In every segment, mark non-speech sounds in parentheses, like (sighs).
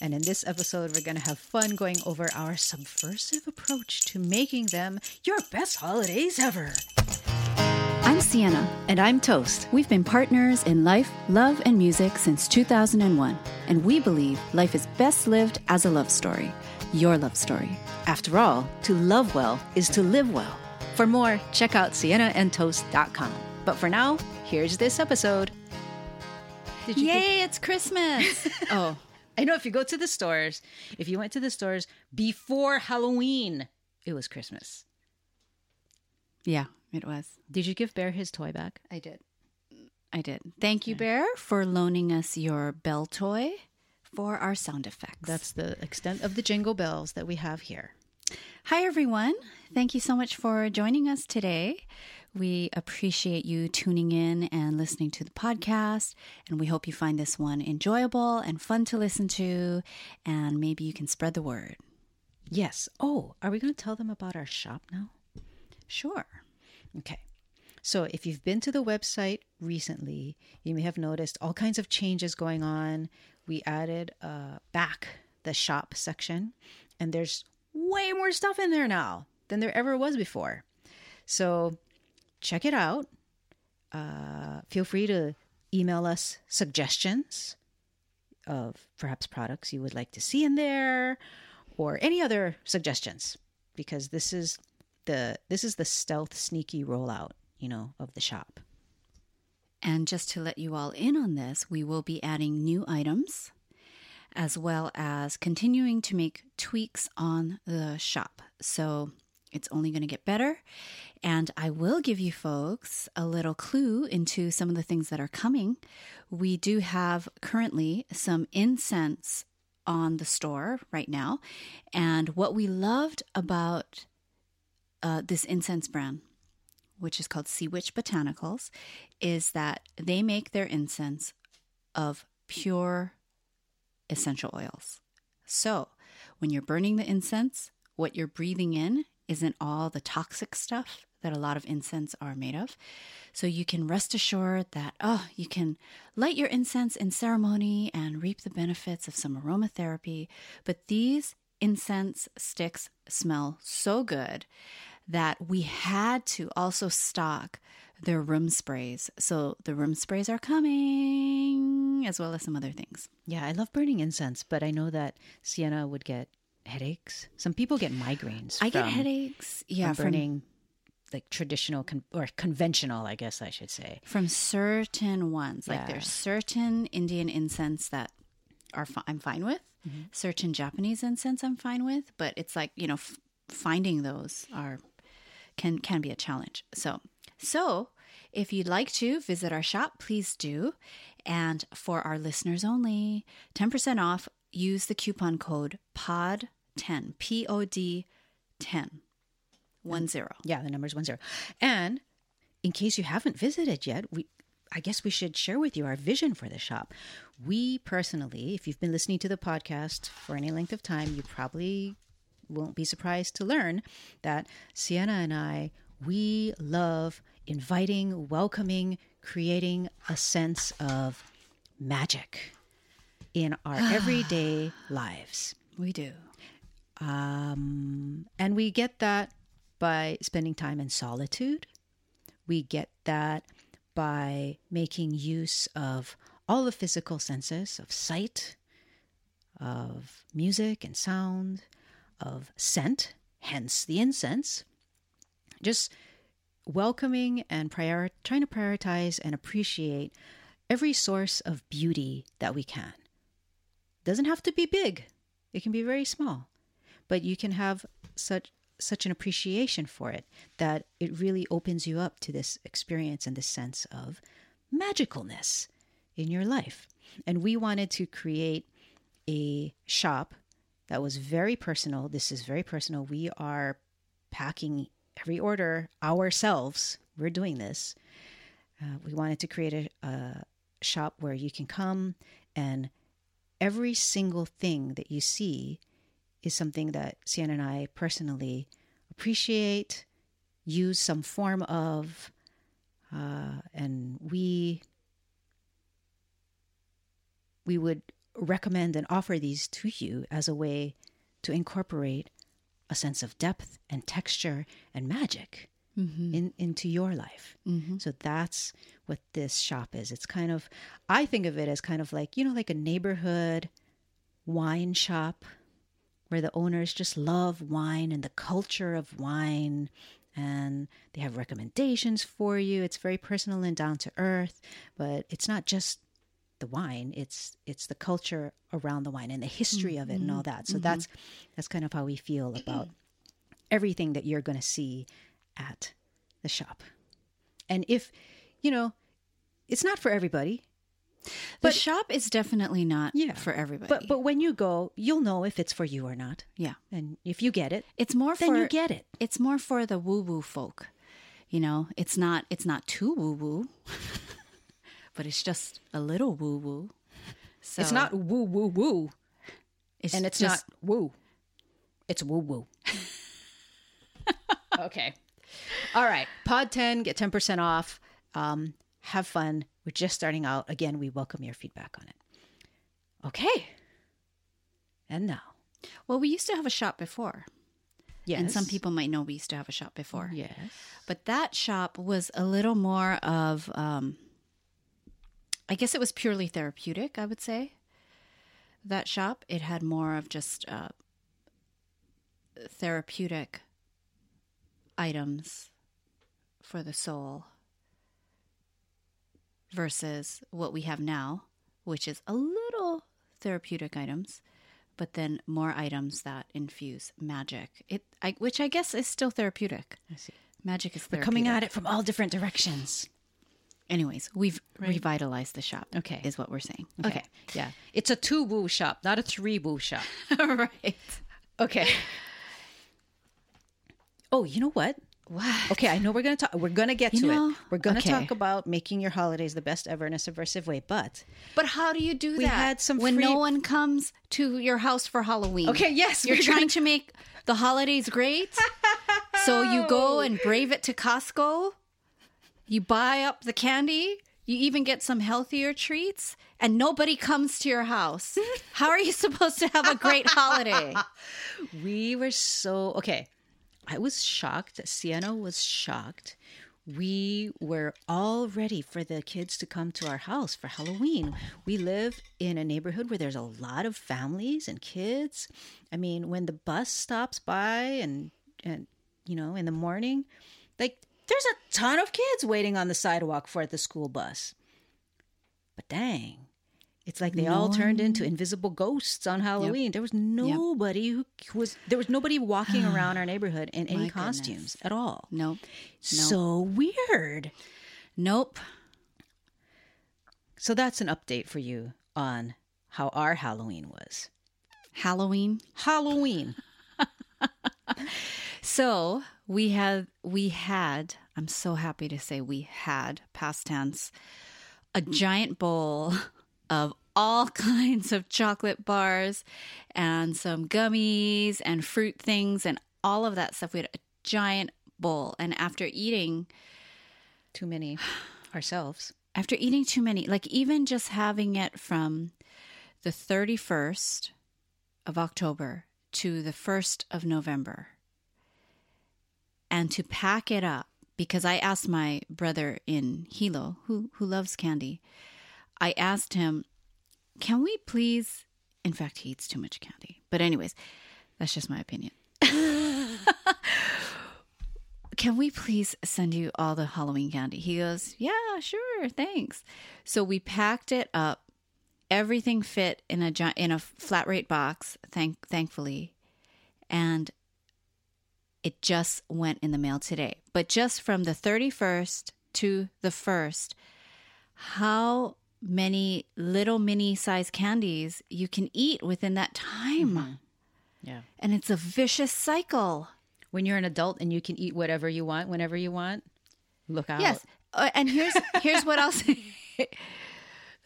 And in this episode, we're going to have fun going over our subversive approach to making them your best holidays ever. I'm Siena. And I'm Toast. We've been partners in life, love, and music since 2001, and we believe life is best lived as a love story. Your love story. After all, to love well is to live well. For more, check out sienaandtoast.com. But for now, here's this episode. Did you Yay, it's Christmas! (laughs) oh, I know if you go to the stores, if you went to the stores before Halloween, it was Christmas. Yeah, it was. Did you give Bear his toy back? I did. I did. Thank you, Bear, for loaning us your bell toy for our sound effects. That's the extent of the jingle bells that we have here. Hi, everyone. Thank you so much for joining us today. We appreciate you tuning in and listening to the podcast, and we hope you find this one enjoyable and fun to listen to, and maybe you can spread the word. Yes. Oh, are we going to tell them about our shop now? Sure. Okay. So, if you've been to the website recently, you may have noticed all kinds of changes going on. We added uh, back the shop section, and there's way more stuff in there now than there ever was before. So, check it out. Uh, feel free to email us suggestions of perhaps products you would like to see in there or any other suggestions because this is the this is the stealth sneaky rollout you know of the shop and just to let you all in on this we will be adding new items as well as continuing to make tweaks on the shop so it's only going to get better. And I will give you folks a little clue into some of the things that are coming. We do have currently some incense on the store right now. And what we loved about uh, this incense brand, which is called Sea Witch Botanicals, is that they make their incense of pure essential oils. So when you're burning the incense, what you're breathing in isn't all the toxic stuff that a lot of incense are made of. So you can rest assured that, oh, you can light your incense in ceremony and reap the benefits of some aromatherapy. But these incense sticks smell so good that we had to also stock their room sprays. So the room sprays are coming, as well as some other things. Yeah, I love burning incense, but I know that Siena would get headaches. Some people get migraines. I get headaches. Yeah, from burning like traditional con- or conventional, I guess I should say, from certain ones. Yeah. Like there's certain Indian incense that are fi- I'm fine with. Mm-hmm. Certain Japanese incense I'm fine with, but it's like you know f- finding those are can can be a challenge. So so if you'd like to visit our shop, please do. And for our listeners only, 10% off, use the coupon code POD 10, P O D 10. One zero. Yeah, the number is one zero. And in case you haven't visited yet, we I guess we should share with you our vision for the shop. We personally, if you've been listening to the podcast for any length of time, you probably won't be surprised to learn that Siena and I, we love inviting, welcoming, creating a sense of magic in our (sighs) everyday lives. We do. Um, and we get that by spending time in solitude. We get that by making use of all the physical senses of sight, of music and sound, of scent, hence the incense. Just welcoming and prior- trying to prioritize and appreciate every source of beauty that we can. Doesn't have to be big. It can be very small. But you can have such such an appreciation for it that it really opens you up to this experience and this sense of magicalness in your life. And we wanted to create a shop that was very personal. This is very personal. We are packing every order ourselves. We're doing this. Uh, we wanted to create a, a shop where you can come and every single thing that you see is something that Siena and I personally appreciate, use some form of, uh, and we we would recommend and offer these to you as a way to incorporate a sense of depth and texture and magic in, into your life. So that's what this shop is. It's kind of, I think of it as kind of like, you know, like a neighborhood wine shop where the owners just love wine and the culture of wine and they have recommendations for you. It's very personal and down to earth, but it's not just the wine it's it's the culture around the wine and the history of it and all mm-hmm. that. So mm-hmm. that's that's kind of how we feel about everything that you're going to see at the shop. And if you know it's not for everybody The But- shop is definitely not Yeah. for everybody. but but when you go you'll know if it's for you or not yeah. and if you get it It's more then for you get it it's more for the woo woo folk. You know, it's not it's not too woo woo, (laughs) but it's just a little woo woo. So it's not woo woo woo and it's just- not woo it's woo woo (laughs) okay all right pod 10 get 10% off um, have fun we're just starting out. Again we welcome your feedback on it. Okay. And now? Well, we used to have a shop before. yes And some people might know we used to have a shop before. yes. But that shop was a little more of, um, I guess it was purely therapeutic, I would say. That shop, it had more of just uh, therapeutic items for the soul versus what we have now, which is a little therapeutic items, but then more items that infuse magic. It, I, which I guess is still therapeutic. i see Magic is we're therapeutic. coming at it from all different directions Anyways, we've revitalized the shop. Okay. is what we're saying. okay yeah it's a two woo shop not a three woo shop (laughs) right. okay (laughs) oh you know what What? Okay, I know we're gonna talk. We're gonna get You to know, it. We're gonna okay. talk about making your holidays the best ever in a subversive way. But But how do you do We that? had some when free- no one comes to your house for Halloween. Okay, yes, you're trying gonna- to make the holidays great. (laughs) so you go and brave it to Costco. You buy up the candy. You even get some healthier treats, and nobody comes to your house. (laughs) How are you supposed to have a great holiday? (laughs) we were so okay. I was shocked. Siena was shocked. We were all ready for the kids to come to our house for Halloween. We live in a neighborhood where there's a lot of families and kids. I mean, when the bus stops by and and you know, in the morning, like there's a ton of kids waiting on the sidewalk for the school bus. But dang, it's like they all turned into invisible ghosts on Halloween. There was nobody who was there was nobody walking (sighs) around our neighborhood in any My goodness. costumes at all. Nope. So weird. Nope. So that's an update for you on how our Halloween was. Halloween. Halloween. (laughs) So we had we had I'm so happy to say we had past tense a giant bowl of all (laughs) kinds of chocolate bars and some gummies and fruit things and all of that stuff. We had a giant bowl and after eating Too many (sighs) ourselves. after eating too many, like even just having it from the 31st of October to the 1st of November, and to pack it up, because I asked my brother in Hilo, who, who loves candy, I asked him, can we please, in fact, he eats too much candy. But, anyways, that's just my opinion. (laughs) can we please send you all the Halloween candy? He goes, yeah, sure, thanks. So we packed it up. Everything fit in a in a flat rate box, thank thankfully, and it just went in the mail today. But just from the 31st to the 1st, how many little mini size candies you can eat within that time. Yeah. And it's a vicious cycle. When you're an adult and you can eat whatever you want whenever you want, look out. Yes. Uh, and here's here's what I'll say. (laughs) that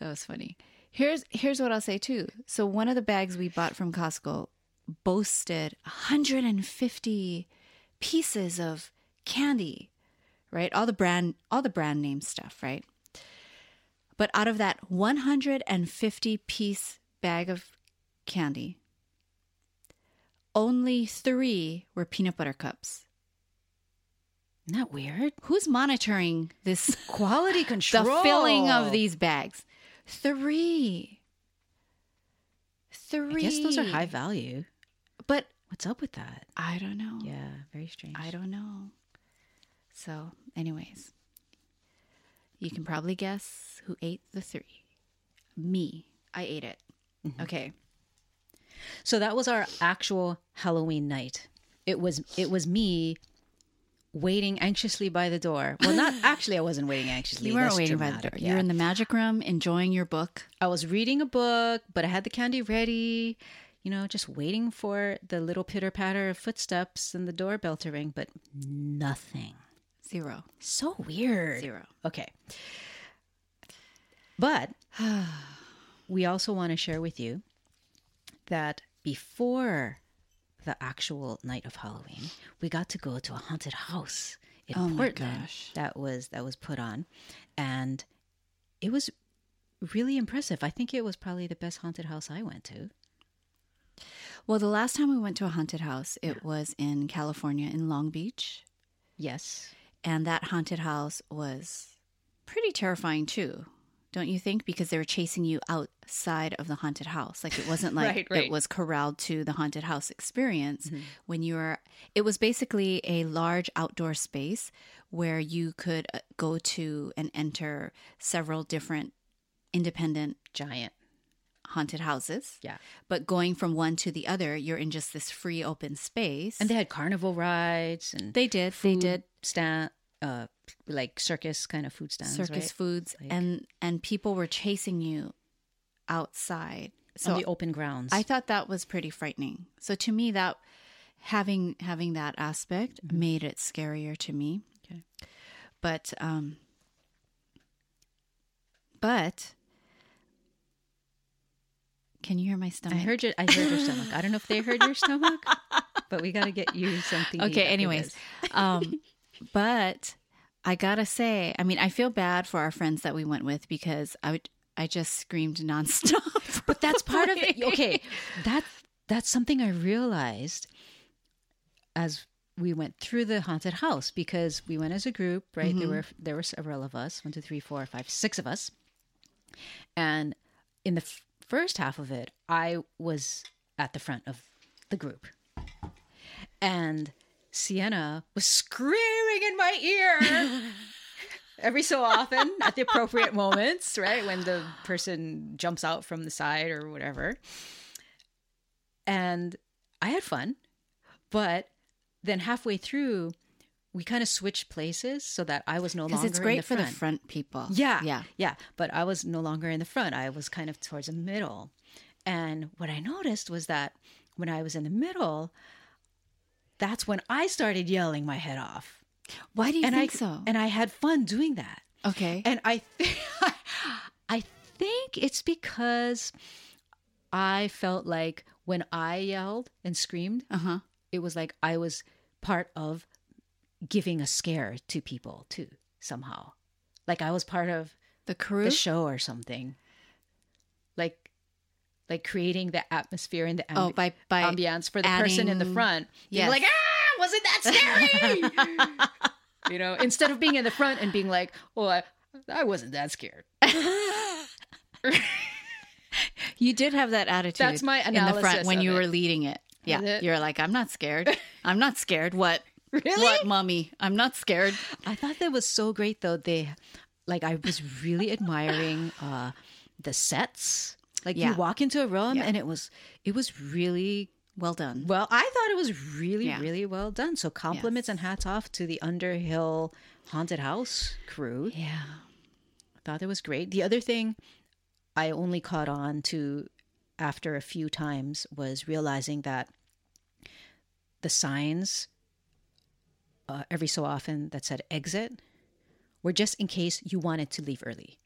was funny. Here's here's what I'll say too. So one of the bags we bought from Costco boasted 150 pieces of candy, right? All the brand all the brand name stuff, right? But out of that 150 piece bag of candy, only 3 were peanut butter cups. Isn't that weird? Who's monitoring this Quality (laughs) control. the filling of these bags? Three. Three. I guess those are high value. But What's up with that? I don't know. Yeah, very strange. I don't know. So, anyways, you can probably guess who ate the three. Me. I ate it. Mm-hmm. Okay. So that was our actual Halloween night. It was it was me waiting anxiously by the door. Well, not (laughs) actually I wasn't waiting anxiously. You weren't That's waiting by the door. dramatic, You were in the magic room enjoying your book. I was reading a book, but I had the candy ready, you know, just waiting for the little pitter patter of footsteps and the doorbell to ring, but nothing. Zero. So weird. Zero. Okay. But (sighs) we also want to share with you that before the actual night of Halloween, we got to go to a haunted house in Oh my Portland gosh. that was that was put on and it was really impressive. I think it was probably the best haunted house I went to. Well, the last time we went to a haunted house, it was in California in Long Beach. Yes. And that haunted house was pretty terrifying too, don't you think? Because they were chasing you outside of the haunted house. Like it wasn't (laughs) like Right, right. it was corralled to the haunted house experience. When you were, it was basically a large outdoor space where you could uh, go to and enter several different independent Giant. Haunted houses. Yeah. But going from one to the other, you're in just this free open space. And they had carnival rides and they did, they did stand uh like circus kind of food stands. circus right? foods Like- and and people were chasing you outside so on the open grounds. i thought that was pretty frightening so to me that having having that aspect made it scarier to me Mm-hmm. Okay. but um but can you hear my stomach? I heard your I heard your stomach. I don't know if they heard your stomach, (laughs) but we got to get you something. okay anyways um (laughs) but i gotta say i mean i feel bad for our friends that we went with because i would i just screamed nonstop (laughs) but that's part of it. Okay, that that's something I realized as we went through the haunted house because we went as a group. Right, there were there were several of us. One, two, three, four, five, six of us. And in the first half of it, I was at the front of the group, and Siena was screaming in my ear. (laughs) every so often at the appropriate moments, right? When the person jumps out from the side or whatever. And I had fun, but then halfway through, we kind of switched places so that I was no because longer it's in great the for front. the front people Yeah. yeah Yeah. But I was no longer in the front. I was kind of towards the middle. And what I noticed was that when I was in the middle, that's when I started yelling my head off. why do you and think I so and I had fun doing that. okay And I think (laughs) I think it's because I felt like when I yelled and screamed, uh-huh it was like I was part of giving a scare to people too somehow. like I was part of The crew. the show or something. Like, like creating the atmosphere and the ambi- Oh, by- by ambiance for the person in the front. Yeah, like, ah, wasn't that scary? (laughs) you know, instead of being in the front and being like, well, I, I wasn't that scared. (laughs) You did have that attitude. That's my analysis in the front when you it. were leading it. Yeah, it? you're like, I'm not scared. (laughs) I'm not scared. What? (laughs) Really? What, mommy? I'm not scared. I thought that was so great though. They like I was really admiring uh the sets. Like Yeah. you walk into a room Yeah. and it was it was really Well done. well, I thought it was really, Yeah. really well done. So compliments and hats off to the Underhill Haunted House crew. Yeah. I thought it was great. The other thing I only caught on to after a few times was realizing that the signs uh, every so often that said exit were just in case you wanted to leave early.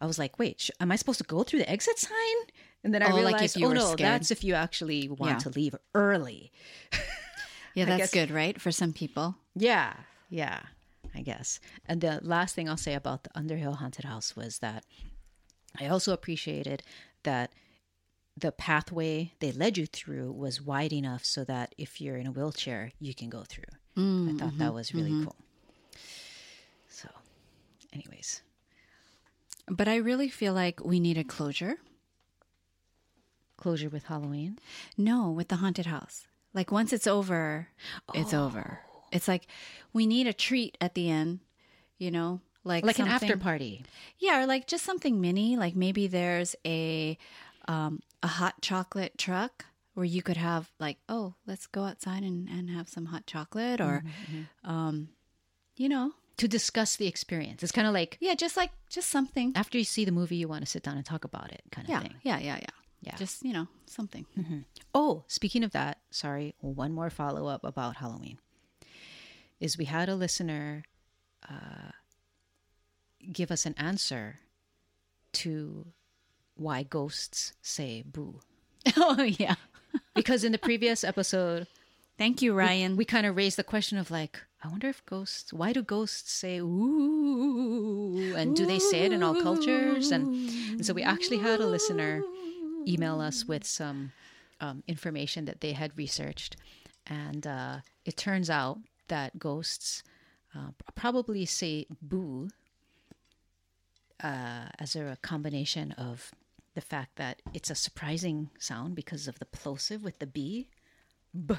I was like, wait, sh- am I supposed to go through the exit sign? And then I Oh, like if realized, you oh no, scared. that's if you actually want Yeah. to leave early. (laughs) Yeah, that's guess- good, right? For some people. Yeah, yeah, I guess. And the last thing I'll say about the Underhill Haunted House was that I also appreciated that the pathway they led you through was wide enough so that if you're in a wheelchair, you can go through. Mm, I thought that mm-hmm, was really mm-hmm. cool. So, anyways, But I really feel like we need a closure. closure with Halloween. No, with the haunted house. Like once it's over, it's over. Oh. It's like we need a treat at the end, you know, like Like an after party. Yeah, or like just something mini. Like maybe there's a um, a hot chocolate truck where you could have like, oh, let's go outside and, and have some hot chocolate, or um, you know, To discuss the experience. It's kind of like yeah, just like just something. after you see the movie, you want to sit down and talk about it, kind of Yeah, thing. yeah, yeah, yeah. Yeah. Just you know something. Oh, speaking of that, sorry, one more follow up about Halloween. Is we had a listener uh, give us an answer to why ghosts say boo. (laughs) oh yeah. Because in the previous episode, Thank you, Ryan. we kind of raised the question of like, I wonder if ghosts, why do ghosts say ooh? And do they say it in all cultures? And, and so we actually had a listener email us with some um, information that they had researched. And uh, it turns out that ghosts uh, probably say boo uh, as a combination of the fact that it's a surprising sound because of the plosive with the B. B.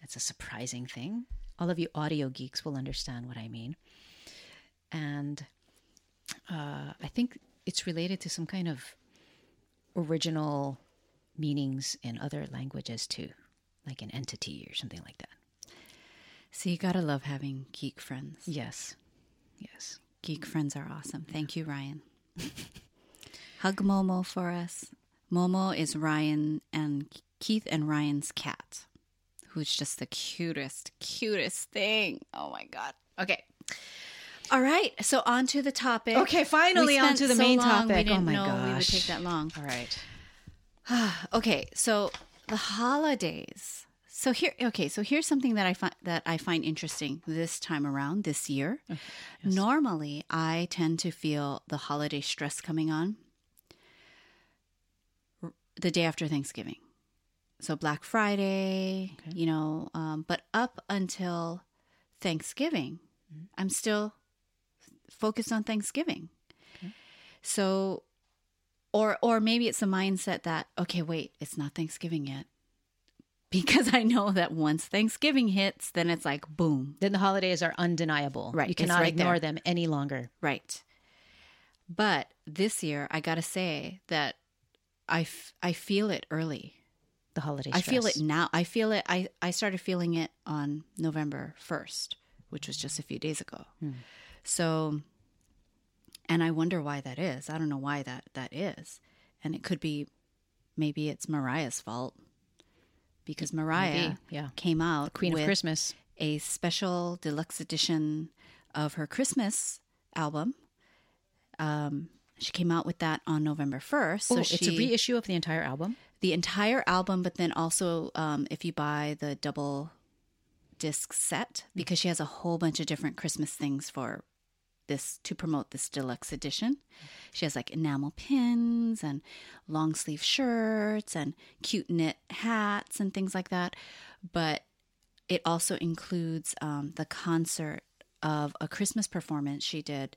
That's a surprising thing. All of you audio geeks will understand what I mean. And uh, I think it's related to some kind of original meanings in other languages too, like an entity or something like that. so you gotta love having geek friends. Yes. Yes. Geek friends are awesome. Thank you, Ryan. (laughs) Hug Momo for us. Momo is Ryan and Keith and Ryan's cat, who's just the cutest, cutest thing. Oh my God. Okay. All right. So on to the topic. Okay, finally on to the so main long, topic. We didn't oh my know gosh. we would take that long. All right. (sighs) Okay, so the holidays. So here, okay, so here's something that I find that I find interesting this time around this year. Normally, I tend to feel the holiday stress coming on the day after Thanksgiving. So Black Friday, you know, um, but up until Thanksgiving, I'm still focused on Thanksgiving. So or or maybe it's a mindset that okay wait it's not thanksgiving yet (laughs) because i know that once thanksgiving hits then it's like boom Then the holidays are undeniable. Right, You cannot right ignore there. them any longer. right but this year i gotta say that i, f- I feel it early. The holiday i feel it now. I feel it I, I started feeling it on november 1st which was just a few days ago. So and i wonder why that is. I don't know why that that is. And it could be maybe it's mariah's fault because mariah Maybe, yeah. came out Queen of Christmas. a special deluxe edition of her christmas album um she came out with that on november 1st so oh, she it's a reissue of the entire album. the entire album, but then also um, if you buy the double disc set, because she has a whole bunch of different Christmas things for this to promote this deluxe edition. She has like enamel pins and long sleeve shirts and cute knit hats and things like that. But it also includes um, the concert of a Christmas performance she did,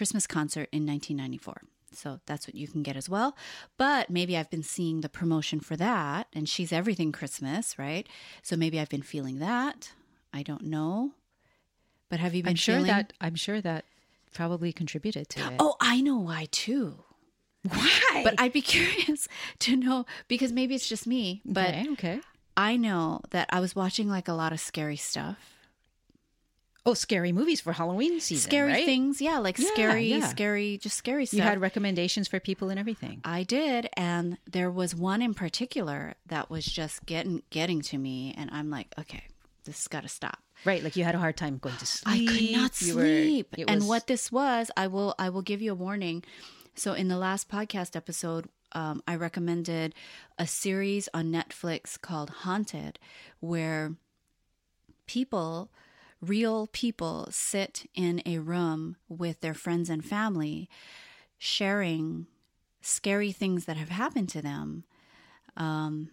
Christmas concert in 1994. So that's what you can get as well. But maybe I've been seeing the promotion for that, and she's everything Christmas, right? So maybe I've been feeling that. I don't know. But have you been I'm sure feeling that I'm sure that probably contributed to it. Oh, I know why too. why? But I'd be (laughs) curious to know because maybe it's just me, but okay, okay. I know that I was watching like a lot of scary stuff. Oh, scary movies for Halloween season. scary right? things, yeah, like Yeah, scary, yeah. scary, just scary stuff. You had recommendations for people and everything. I did, and there was one in particular that was just getting getting to me, and I'm like, okay, this has got to stop. Right, like you had a hard time going to sleep. (gasps) I could not You were- sleep. and was- what this was, I will I will give you a warning. So in the last podcast episode, um, I recommended a series on Netflix called Haunted, where people, real people, sit in a room with their friends and family, sharing scary things that have happened to them. Um,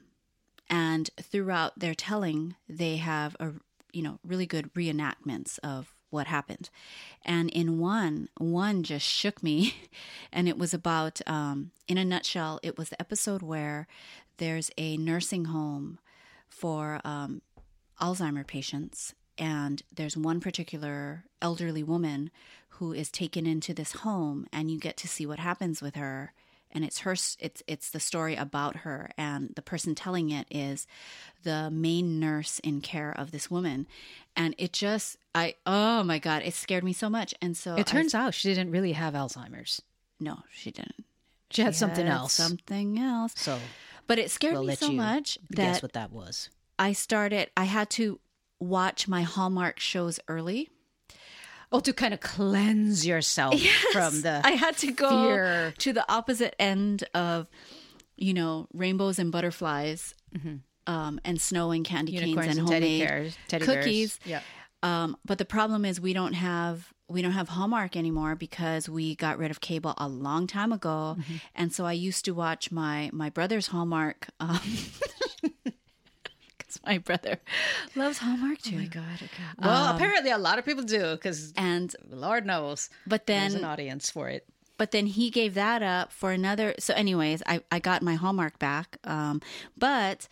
and throughout their telling, they have a you know really good reenactments of what happened. And in one, one just shook me, (laughs) and it was about, um, in a nutshell, it was the episode where there's a nursing home for um, Alzheimer patients, and there's one particular elderly woman who is taken into this home, and you get to see what happens with her. And it's her. It's it's the story about her, and the person telling it is the main nurse in care of this woman, and it just I oh my god, it scared me so much. And so It I- turns out she didn't really have Alzheimer's. no, she didn't. She had something had else. Something else. so But it scared we'll me so much guess that what that was. I started. I had to watch my Hallmark shows early. Oh, to kind of cleanse yourself (laughs) from the I had to go fear. to the opposite end of, you know, rainbows and butterflies, um, and snow and candy Mm-hmm. unicorns canes and and teddy homemade bears, teddy cookies. Bears. Yeah. Um, but the problem is we don't have we don't have Hallmark anymore because we got rid of cable a long time ago, Mm-hmm. and so I used to watch my my brother's Hallmark. Um, (laughs) my brother loves Hallmark too. Oh my god. Okay. Well, apparently a lot of people do because And Lord knows but then there's an audience for it. but then he gave that up for another so anyways i, I got my hallmark back um, but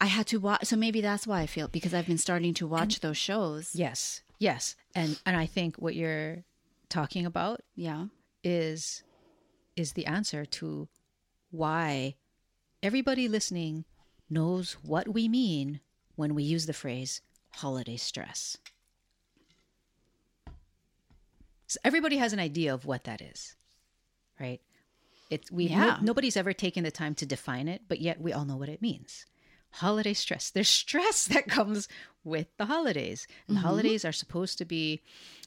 i had to watch so maybe that's why i feel because i've been starting to watch those shows Yes. Yes. And and I think what you're talking about yeah is is the answer to why everybody listening knows what we mean when we use the phrase holiday stress. So everybody has an idea of what that is, right? It's we Yeah. nobody's ever taken the time to define it, but yet we all know what it means. Holiday stress. There's stress (laughs) that comes with the holidays. And Mm-hmm. the holidays are supposed to be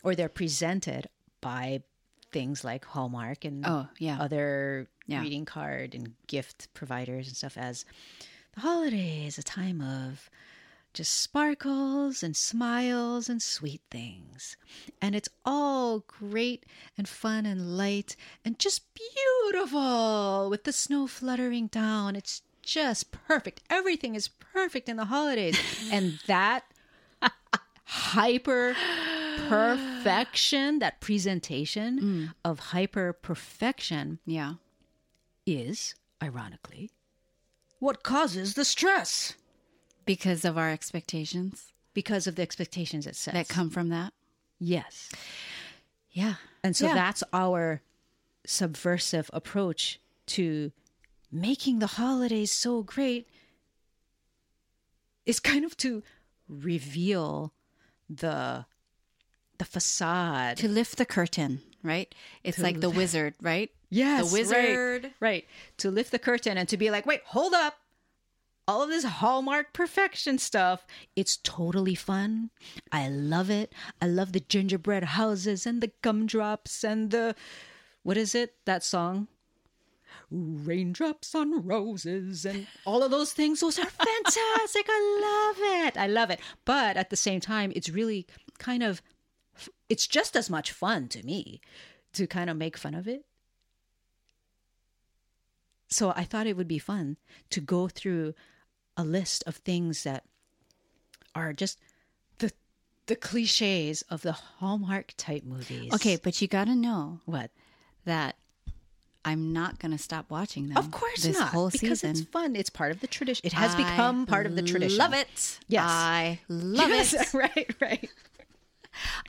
or they're presented by things like Hallmark and Oh, yeah. other Yeah. greeting card and gift providers and stuff as the holiday is a time of just sparkles and smiles and sweet things. And it's all great and fun and light and just beautiful with the snow fluttering down. It's just perfect. Everything is perfect in the holidays. (laughs) and that hyper perfection, that presentation mm. of hyper perfection yeah is, ironically, what causes the stress because of our expectations because of the expectations it sets. that come from that yes. yeah And so Yeah. that's our subversive approach to making the holidays so great is kind of to reveal the the facade. to lift the curtain right it's like the wizard right Yes, the right, wizard right. To lift the curtain and to be like, wait, hold up. All of this Hallmark perfection stuff, it's totally fun. I love it. I love the gingerbread houses and the gumdrops and the what is it? That song? Raindrops on roses and all of those things. Those are fantastic. I love it. I love it. But at the same time, it's really kind of it's just as much fun to me to kind of make fun of it. So I thought it would be fun to go through a list of things that are just the the cliches of the Hallmark type movies. Okay, but you got to know What? that I'm not going to stop watching them. Of course this not. whole because season. it's fun. It's part of the tradition. It has I become part of the tradition. Love it. Yes. I (laughs) love Yes, it. (laughs) right, right.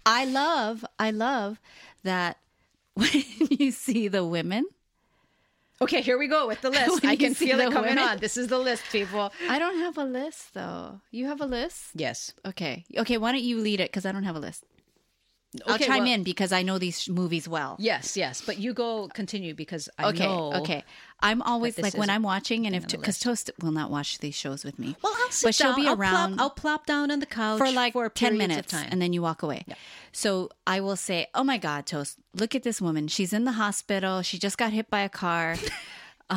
I love, I love that (laughs) when you see the women. Okay, here we go with the (laughs) list. I can feel it coming women. on. This is the list, people. I don't have a list though. You have a list? Yes. Okay. Okay. Why don't you lead it? Because I don't have a list. I'll chime well- in because I know these movies well. Yes, yes. But you go continue because I Okay. know. Okay. I'm always like when I'm watching, and if because Toast will not watch these shows with me. Well, I'll sit but she'll down. be I'll around. Plop, I'll plop down on the couch for like for 10 minutes and then you walk away. So I will say, Oh my God, Toast, look at this woman. She's in the hospital. She just got hit by a car. (laughs) (laughs)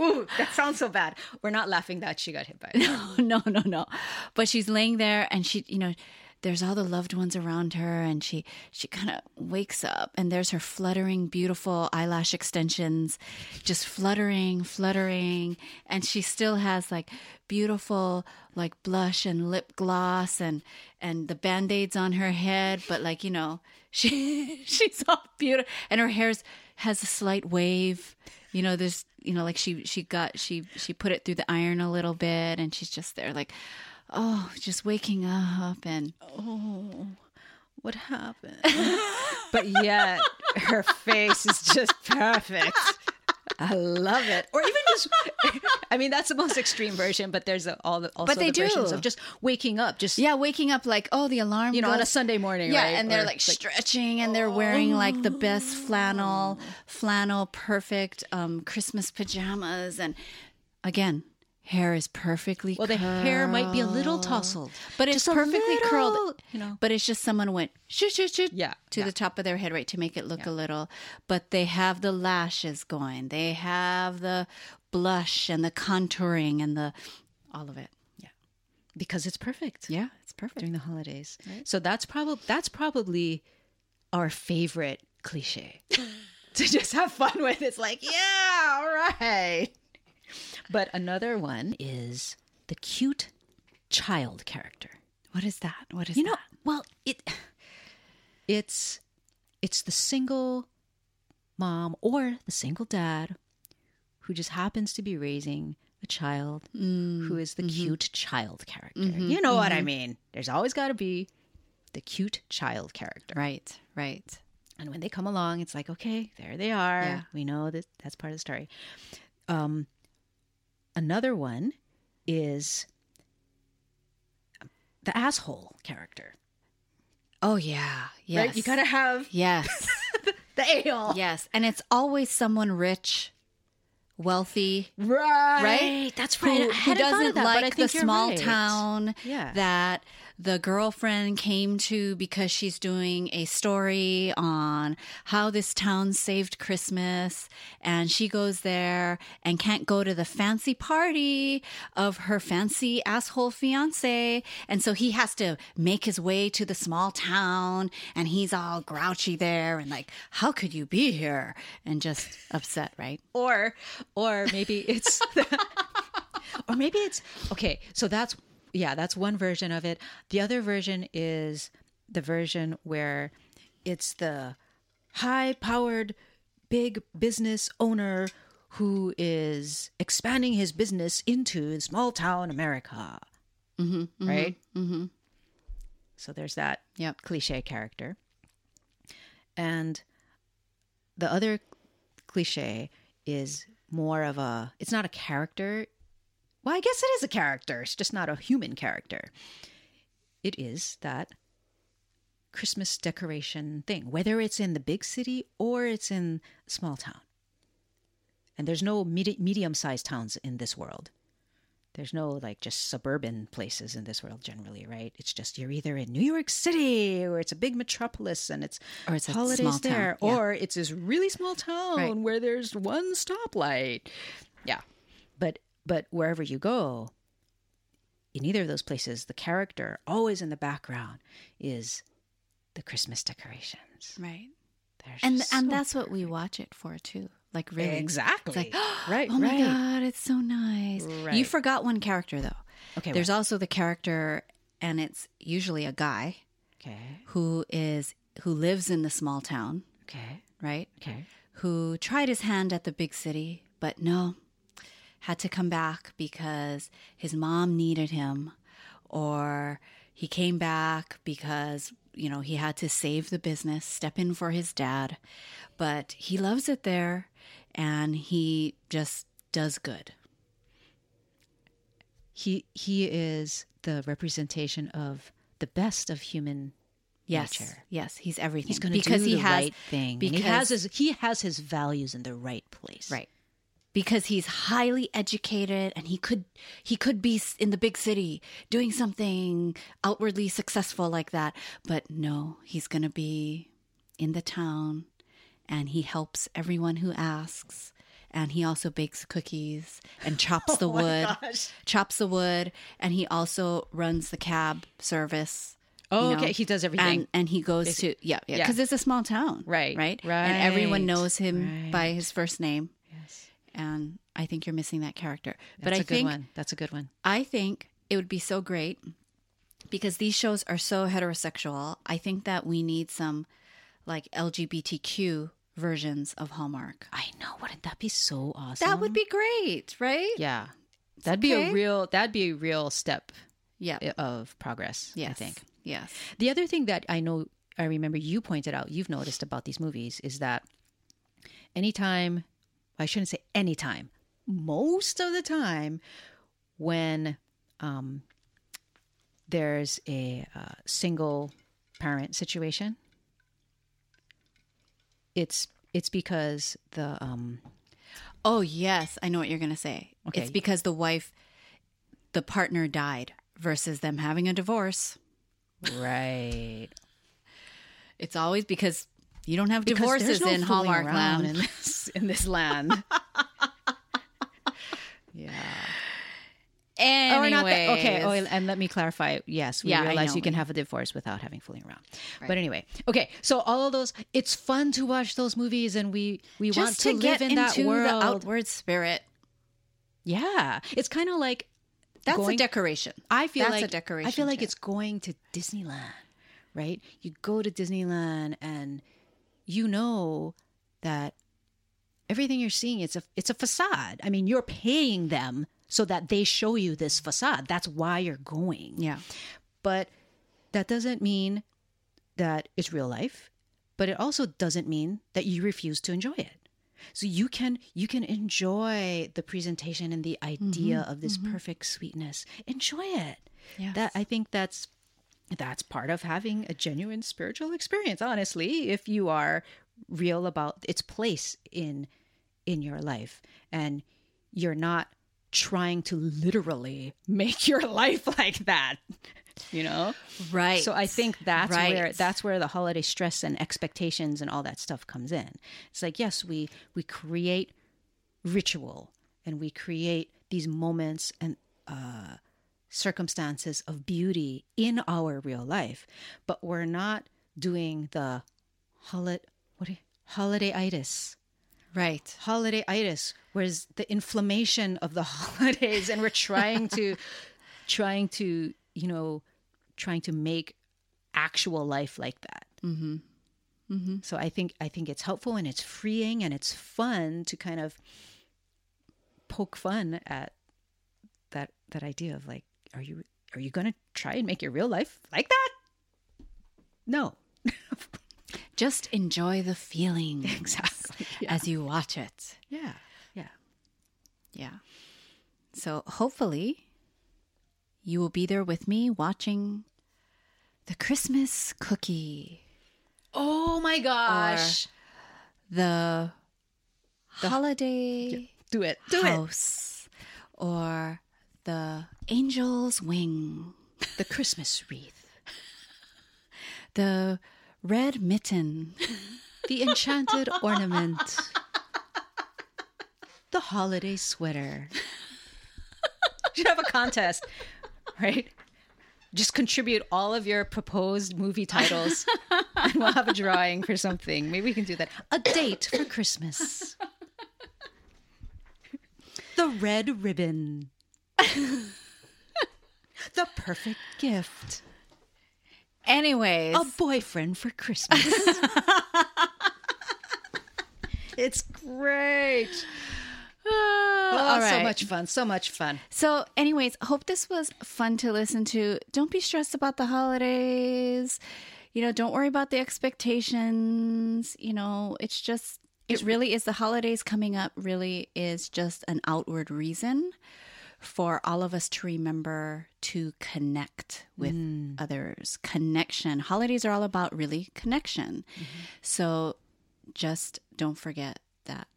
Ooh, that sounds so bad. We're not laughing that she got hit by. it. (laughs) no, no, no. But she's laying there and she, you know, there's all the loved ones around her and she she kind of wakes up and there's her fluttering beautiful eyelash extensions just fluttering fluttering and she still has like beautiful like blush and lip gloss and and the band-aids on her head but like you know (laughs) she she's all beautiful and her hair's has a slight wave. You know there's you know like she she got she she put it through the iron a little bit and she's just there like oh just waking up and oh, What happened? (laughs) but yet, her face is just perfect. I love it. Or even just, (laughs) I mean, that's the most extreme version, but there's a, all the also But they the versions of just waking up, just yeah waking up like oh the alarm you know, on a Sunday morning, yeah right? and they're Or, like, stretching and they're wearing like the best flannel flannel perfect um christmas pajamas and again hair is perfectly well, the hair might be a little tousled, but it's Just a perfectly little, curled you know. but it's just someone went shoot shoot shoot Yeah, to yeah. the top of their head right to make it look a little but they have the lashes going they have the blush and the contouring and the all of it Yeah, because it's perfect. yeah it's perfect during the holidays. So that's probably that's probably our favorite cliche (laughs) to just have fun with. It's like, yeah, all right. But another one is the cute child character. what is that what is You know, that well, it it's it's the single mom or the single dad who just happens to be raising a child who mm, is the mm-hmm. cute child character. Mm-hmm, you know what I mm-hmm. mean? There's always got to be the cute child character. right right And when they come along, it's like, okay, there they are. Yeah. We know that that's part of the story. Um, another one is the asshole character. Oh yeah, yes. Right? You gotta have yes, (laughs) the a-hole. yes, and it's always someone rich, wealthy, Right. right? That's right. I who doesn't that, like the small right. town Yeah. that the girlfriend came to because she's doing a story on how this town saved Christmas. And she goes there and can't go to the fancy party of her fancy asshole fiance. And so he has to make his way to the small town and he's all grouchy there and like, how could you be here? And just upset, right? Or or maybe it's (laughs) or maybe it's okay, so that's yeah, that's one version of it. The other version is the version where it's the high-powered big business owner who is expanding his business into small town America. Mm-hmm, right? Mm-hmm. So there's that Yep. cliche character. And the other cliche is more of a it's not a character. Well, I guess it is a character. It's just not a human character. It is that Christmas decoration thing, whether it's in the big city or it's in a small town. And there's no medi- medium-sized towns in this world. There's no like just suburban places in this world generally, right? It's just you're either in New York City or it's a big metropolis and it's Or it's a holidays small town, there, yeah. or it's this really small town Right. where there's one stoplight. Yeah, but but wherever you go, in either of those places, the character always in the background is the Christmas decorations. Right. They're And and so that's what we watch it for too. Like really. Exactly. It's like, (gasps) right, oh my right. god, it's so nice. You forgot one character though. Okay, There's also the character and it's usually a guy Okay. who is who lives in the small town, Okay. right? Okay. Who tried his hand at the big city, but no, had to come back because his mom needed him, or he came back because, you know, he had to save the business, step in for his dad. But he loves it there and he just does good. He he is the representation of the best of human Yes. nature. Yes, he's everything. He's going to because do he the has right thing. Because he has his he has his values in the right place. Right. Because he's highly educated and he could he could be in the big city doing something outwardly successful like that, but no, he's going to be in the town and he helps everyone who asks and he also bakes cookies and (laughs) chops oh the wood. Chops the wood and he also runs the cab service. Oh, you know, okay. He does everything. And, and he goes to yeah, yeah, Yeah. because it's a small town, Right, Right, right, And everyone knows him by his first name yes. And I think you're missing that character. but That's I a good think one. That's a good one. I think it would be so great because these shows are so heterosexual. I think that we need some like LGBTQ versions of Hallmark. I know. Wouldn't that be so awesome? That would be great, right? Yeah. That'd be okay. a real that'd be a real step Yeah. of progress, Yes. I think. Yes. The other thing that I know I remember you pointed out, you've noticed about these movies is that anytime I shouldn't say anytime, most of the time when um there's a uh, single parent situation, it's it's because the um Oh, yes. I know what you're going to say. Okay. It's because the wife, the partner died versus them having a divorce. right It's always because you don't have Because divorces no in Hallmark land. in this, in this land. (laughs) yeah. Oh, Anyways. Or not that, okay. Oh, and let me clarify. Yes, we Yeah, realize you can have a divorce without having fooling around. But anyway, okay. So all of those, it's fun to watch those movies, and we we want to, to, live in that world. the outward spirit. yeah, it's kind of like That's going- a decoration. I feel That's like a decoration. I feel like too. it's going to Disneyland, right? You go to Disneyland and you know that everything you're seeing it's a it's a facade. I mean, you're paying them so that they show you this facade. That's why you're going. yeah. But that doesn't mean that it's real life, but it also doesn't mean that you refuse to enjoy it. So you can you can enjoy the presentation and the idea mm-hmm. of this mm-hmm. perfect sweetness. Enjoy it. Yes. That I think that's that's part of having a genuine spiritual experience, honestly, if you are real about its place in in your life and you're not trying to literally make your (laughs) life like that. You know? Right. So I think that's Right. where that's where the holiday stress and expectations and all that stuff comes in. It's like yes, we we create ritual and we create these moments and uh, circumstances of beauty in our real life, but we're not doing the holiday what you, holiday-itis right. holiday-itis whereas the inflammation of the (laughs) holidays and we're trying to (laughs) trying to you know trying to make actual life like that mm-hmm. Mm-hmm. so i think i think it's helpful and it's freeing and it's fun to kind of poke fun at that that idea of like are you are you going to try and make your real life like that? No. (laughs) Just enjoy the feeling (laughs) exactly as you watch it. yeah yeah. Yeah. So hopefully you will be there with me watching the Christmas cookie, oh my gosh. The, the, holiday do it. Do it. house, or the angel's wing, the christmas wreath the red mitten, the enchanted ornament, the holiday sweater. Should have a contest, right? Just contribute all of your proposed movie titles and we'll have a drawing for something. Maybe we can do that. A date for Christmas. the red ribbon. The perfect gift. Anyways, A boyfriend for Christmas. (laughs) it's great. Oh, all so much fun. So much fun. So, anyways, hope this was fun to listen to. Don't be stressed about the holidays. You know, don't worry about the expectations. You know, it's just, it really is the holidays coming up, really is just an outward reason for all of us to remember to connect with mm. others. Connection. Holidays are all about really connection. Mm-hmm. So, just don't forget that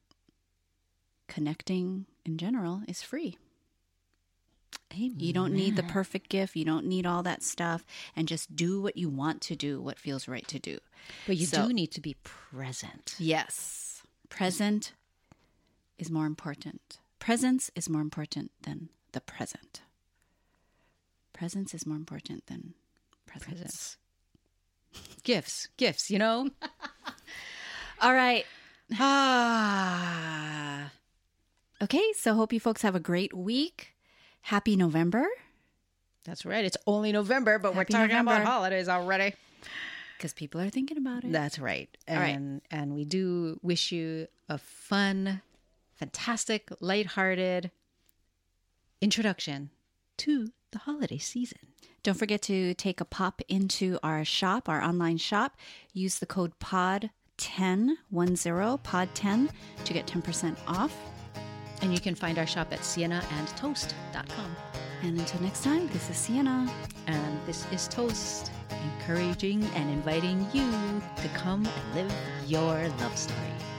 connecting in general is free. You don't need the perfect gift. You don't need all that stuff. And just do what you want to do, what feels right to do. But you So- do need to be present. Yes. Present is more important. Presence is more important than the present. Presence is more important than presence. Presence. Gifts. Gifts, you know? (laughs) All right. Ah. Okay. So, hope you folks have a great week. Happy November. That's right. It's only November, but Happy we're talking about holidays already. Because people are thinking about it. That's right. All right. And and we do wish you a fun, fantastic, lighthearted introduction to the holiday season. Don't forget to take a pop into our shop, our online shop. Use the code POD1010, POD10 to get 10% off. And you can find our shop at sienaandtoast.com. And until next time, this is Siena. And this is Toast, encouraging and inviting you to come and live your love story.